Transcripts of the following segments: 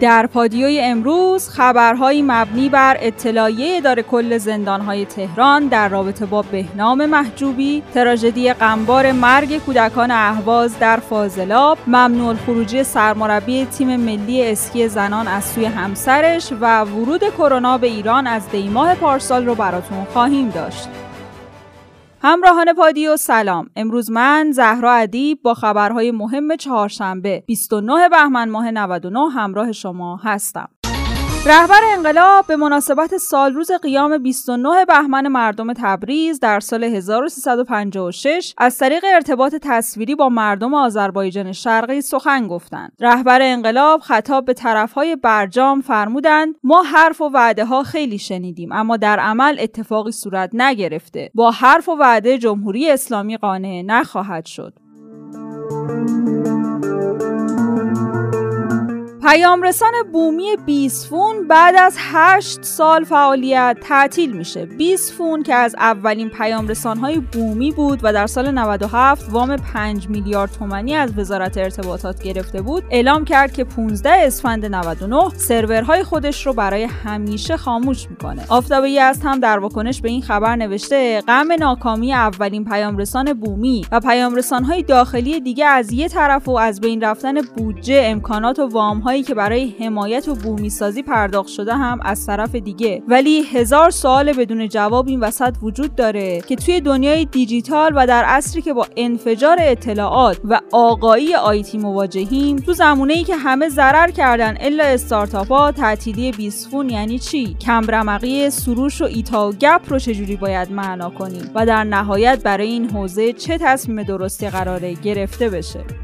در پادیوی امروز خبرهایی مبنی بر اطلاعیه اداره کل زندانهای تهران در رابطه با بهنام محجوبی، تراژدی غمبار مرگ کودکان اهواز در فاضلاب، ممنوع خروجی سرمربی تیم ملی اسکی زنان از سوی همسرش و ورود کرونا به ایران از دیماه پارسال رو براتون خواهیم داشت. همراهان پادیو سلام. امروز من زهرا ادیب با خبرهای مهم چهارشنبه 29 بهمن ماه 99 همراه شما هستم. رهبر انقلاب به مناسبت سالروز قیام 29 بهمن مردم تبریز در سال 1356 از طریق ارتباط تصویری با مردم آذربایجان شرقی سخن گفتند. رهبر انقلاب خطاب به طرفهای برجام فرمودند ما حرف و وعده ها خیلی شنیدیم اما در عمل اتفاقی صورت نگرفته. با حرف و وعده جمهوری اسلامی قانع نخواهد شد. پیامرسان بومی بیسفون بعد از 8 سال فعالیت تعطیل میشه. بیسفون که از اولین پیامرسانهای بومی بود و در سال 97 وام 5 میلیارد تومانی از وزارت ارتباطات گرفته بود، اعلام کرد که 15 اسفند 99 سرورهای خودش رو برای همیشه خاموش می‌کنه. آفتابی است هم در واکنش به این خبر نوشته غم ناکامی اولین پیامرسان بومی و پیامرسانهای داخلی دیگه از یه طرف و از بین رفتن بودجه، امکانات و وام که برای حمایت و بومی سازی پرداخت شده هم از طرف دیگه. ولی هزار سوال بدون جواب این وسط وجود داره که توی دنیای دیجیتال و در عصری که با انفجار اطلاعات و آقایی آیتی مواجهیم تو زمونه ای که همه ضرر کردن الا استارتاپ ها تعطیلی بیسفون یعنی چی؟ کمرمقی سروش و ایتا و گپ رو چجوری باید معنا کنیم؟ و در نهایت برای این حوزه چه تصمیم درستی قراره گرفته بشه؟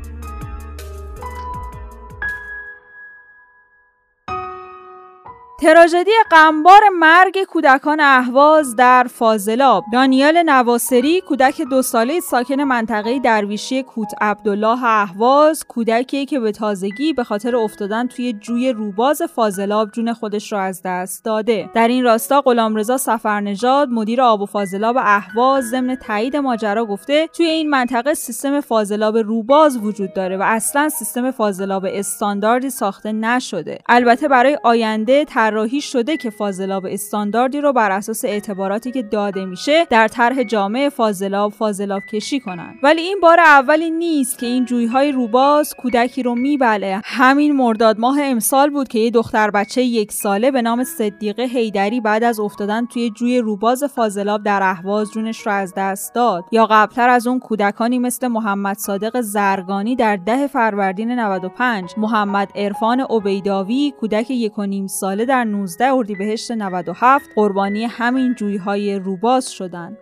تراژدی غمبار مرگ کودکان اهواز در فاضلاب. دانیال نواصری کودک دو ساله ساکن منطقه درویشی کوت عبدالله اهواز کودکی که به تازگی به خاطر افتادن توی جوی روباز فاضلاب جون خودش را از دست داده. در این راستا غلامرضا سفرنژاد مدیر آب و فاضلاب اهواز ضمن تایید ماجرا گفته توی این منطقه سیستم فاضلاب روباز وجود داره و اصلا سیستم فاضلاب استانداردی ساخته نشده. البته برای آینده طراحی شده که فاضلاب استانداردی رو بر اساس اعتباراتی که داده میشه در طرح جامع فاضلاب فاضلاب کشی کنن. ولی این بار اولی نیست که این جویهای روباز کودکی رو میبله. همین مرداد ماه امسال بود که یه دختر بچه یک ساله به نام صدیقه هیدری بعد از افتادن توی جوی روباز فاضلاب در اهواز جونش رو از دست داد. یا قبلتر از اون کودکانی مثل محمد صادق زرگانی در ده فروردین 95 محمد عرفان عبیداوی کودک یک و نیم ساله در 19 اردیبهشت 97 قربانی همین جویهای روباز شدند.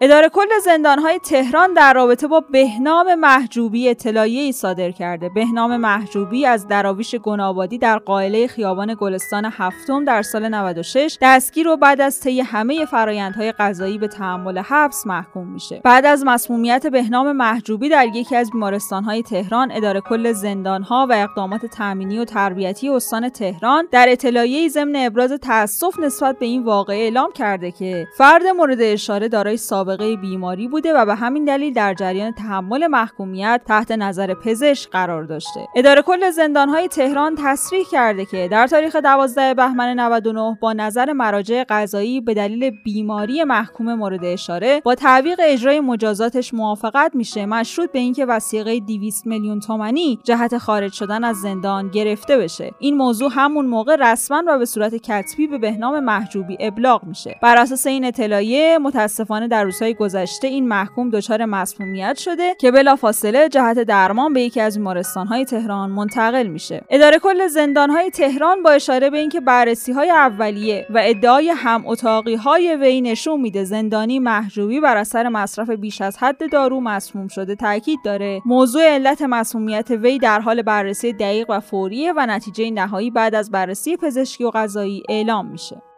اداره کل زندانهای تهران در رابطه با بهنام محجوبی اطلاعیه ای صادر کرده. بهنام محجوبی از دراویش گنابادی در قائله خیابان گلستان هفتم در سال 96 دستگیر و بعد از طی همه فرایندهای قضایی به تحمل حبس محکوم میشه. بعد از مسمومیت بهنام محجوبی در یکی از بیمارستانهای تهران اداره کل زندانها و اقدامات تامینی و تربیتی استان تهران در اطلاعیه ضمن ابراز تاسف نسبت به این واقعه اعلام کرده که فرد مورد اشاره دارای سابقه بیماری بوده و به همین دلیل در جریان تحمل محکومیت تحت نظر پزشک قرار داشته. اداره کل زندانهای تهران تصریح کرده که در تاریخ 12 بهمن 99 با نظر مراجع قضایی به دلیل بیماری محکوم مورد اشاره با تعویق اجرای مجازاتش موافقت میشه. مشروط به اینکه وسیقه 200 میلیون تومانی جهت خارج شدن از زندان گرفته بشه. این موضوع همون موقع رسما و به صورت کتبی به بهنام محجوبی ابلاغ میشه. بر اساس این اطلاعیه متاسفانه در روزهای گذشته این محکوم دچار مسمومیت شده که بلافاصله جهت درمان به یکی از بیمارستانهای تهران منتقل میشه. اداره کل زندانهای تهران با اشاره به اینکه بررسی های اولیه و ادعای هم اتاقی های وی نشون میده زندانی محجوبی بر اثر مصرف بیش از حد دارو مسموم شده تاکید داره. موضوع علت مسمومیت وی در حال بررسی دقیق و فوریه و نتیجه نهایی بعد از بررسی پزشکی و قضایی اعلام میشه.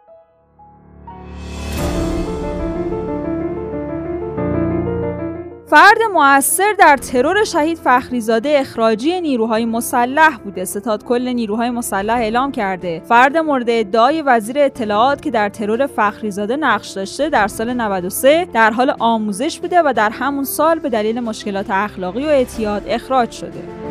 فرد موثر در ترور شهید فخریزاده اخراجی نیروهای مسلح بوده. ستاد کل نیروهای مسلح اعلام کرده. فرد مورد ادعای وزیر اطلاعات که در ترور فخریزاده نقش داشته در سال 93 در حال آموزش بوده و در همون سال به دلیل مشکلات اخلاقی و اعتیاد اخراج شده.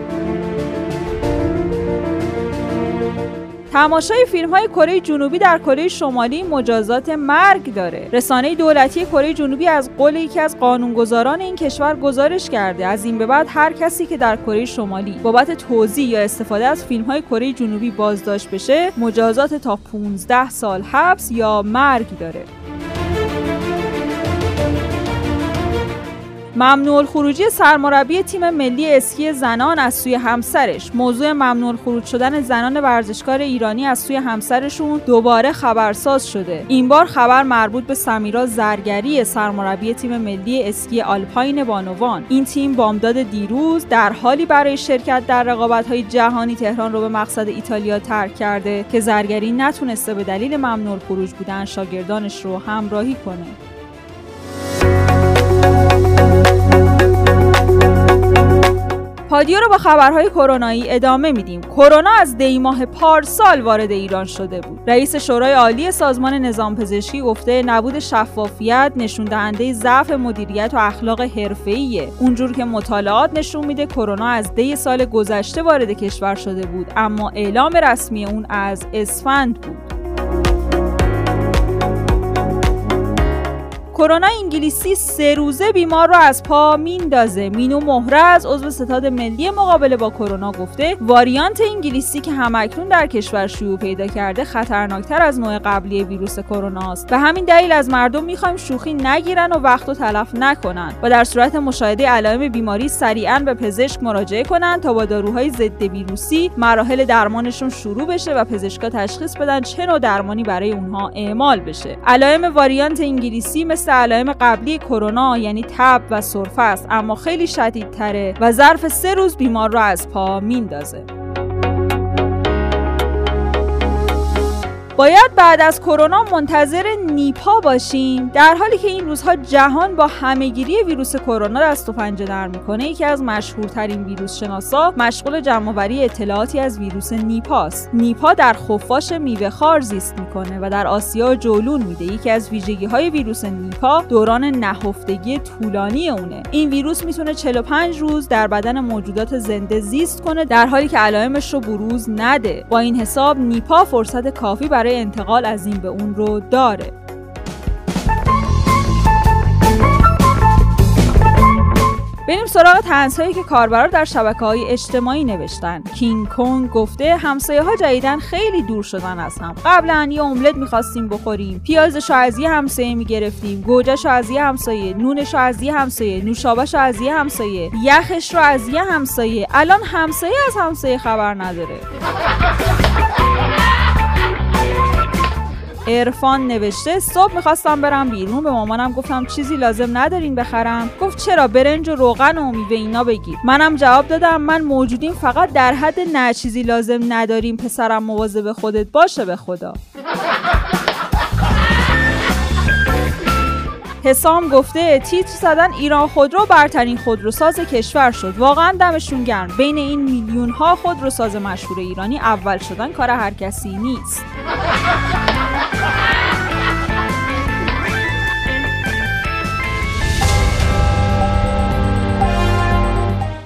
تماشای فیلم های کره جنوبی در کره شمالی مجازات مرگ داره. رسانه دولتی کره جنوبی از قول یکی از قانونگذاران این کشور گزارش کرده. از این به بعد هر کسی که در کره شمالی بابت توزیع یا استفاده از فیلم های کره جنوبی بازداشت بشه مجازات تا 15 سال حبس یا مرگ داره. ممنوع خروجی سرمربی تیم ملی اسکی زنان از سوی همسرش. موضوع ممنوع خروج شدن زنان ورزشکار ایرانی از سوی همسرشون دوباره خبرساز شده. این بار خبر مربوط به سمیرا زرگری سرمربی تیم ملی اسکی آلپاین بانوان. این تیم بامداد دیروز در حالی برای شرکت در رقابت‌های جهانی تهران رو به مقصد ایتالیا ترک کرده که زرگری نتونسته به دلیل ممنوع خروج بودن شاگردانش رو همراهی کنه. پادیو رو با خبرهای کرونایی ادامه میدیم. کرونا از دی ماه پارسال وارد ایران شده بود. رئیس شورای عالی سازمان نظام پزشکی گفته نبود شفافیت نشون دهنده ضعف مدیریت و اخلاق حرفه‌ایه. اونجور که مطالعات نشون میده کرونا از دی سال گذشته وارد کشور شده بود اما اعلام رسمی اون از اسفند بود. کرونا انگلیسی سه روزه بیمار رو از پا میندازه. مینو مهرز عضو ستاد ملی مقابله با کرونا گفته واریانت انگلیسی که همکنون در کشور شیوع پیدا کرده خطرناکتر از نوع قبلی ویروس کرونا است. به همین دلیل از مردم می‌خوایم شوخی نگیرن و وقت و تلف نکنن و در صورت مشاهده علائم بیماری سریعا به پزشک مراجعه کنند تا با داروهای ضد ویروسی مراحل درمانشون شروع بشه و پزشکا تشخیص بدن چه نوع درمانی برای اونها اعمال بشه. علائم واریانت انگلیسی مثل مثل علائم قبلی کرونا یعنی تب و سرفه است اما خیلی شدیدتره و ظرف سه روز بیمار را از پا میندازه باید بعد از کرونا منتظر نیپا باشیم. در حالی که این روزها جهان با همهگیری ویروس کرونا دست و پنجه نرم می‌کنه یکی از مشهورترین ویروس شناسا مشغول جمعآوری اطلاعاتی از ویروس نیپاست نیپا در خفاش میوه خار زیست می‌کنه و در آسیا جولون میده. یکی از ویژگی های ویروس نیپا دوران نهفتگی طولانی اونه. این ویروس می‌تونه 45 روز در بدن موجودات زنده زیست کنه در حالی که علائمش رو بروز نده. با این حساب نیپا فرصت کافی برای برای انتقال از این به اون رو داره. بریم سراغ تنزهایی که کاربرا در شبکه های اجتماعی نوشتن. کینگ کونگ گفته همسایه ها جدیدن خیلی دور شدن از هم. قبلا یه املت می‌خواستیم بخوریم. پیازش از یه همسایه می‌گرفتیم. گوجهش از یه همسایه. نونش از یه همسایه. نوشابهش از یه همسایه. یخش رو از یه همسایه. الان همسایه از همسایه خبر نداره. ارفان نوشته صبح می‌خواستم برم بیرون به مامانم گفتم چیزی لازم ندارین بخرم. گفت چرا برنج و روغن و میوه اینا بگیر. منم جواب دادم من موجودیم فقط در حد نه چیزی لازم نداریم پسرم مواظب خودت باشه به خدا. حسام گفته تیتر زدن ایران خودرو برترین خودروساز کشور شد. واقعا دمشون گرم. بین این میلیون ها خودروساز مشهور ایرانی اول شدن کار هر کسی نیست.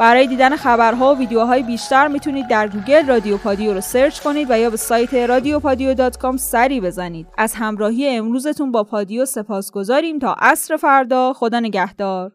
برای دیدن خبرها و ویدیوهای بیشتر می‌تونید در گوگل رادیو پادیو رو search کنید و یا به سایت رادیو پادیو dot com سری بزنید. از همراهی امروزتون با پادیو سپاسگزاریم تا عصر فردا. خدا نگهدار.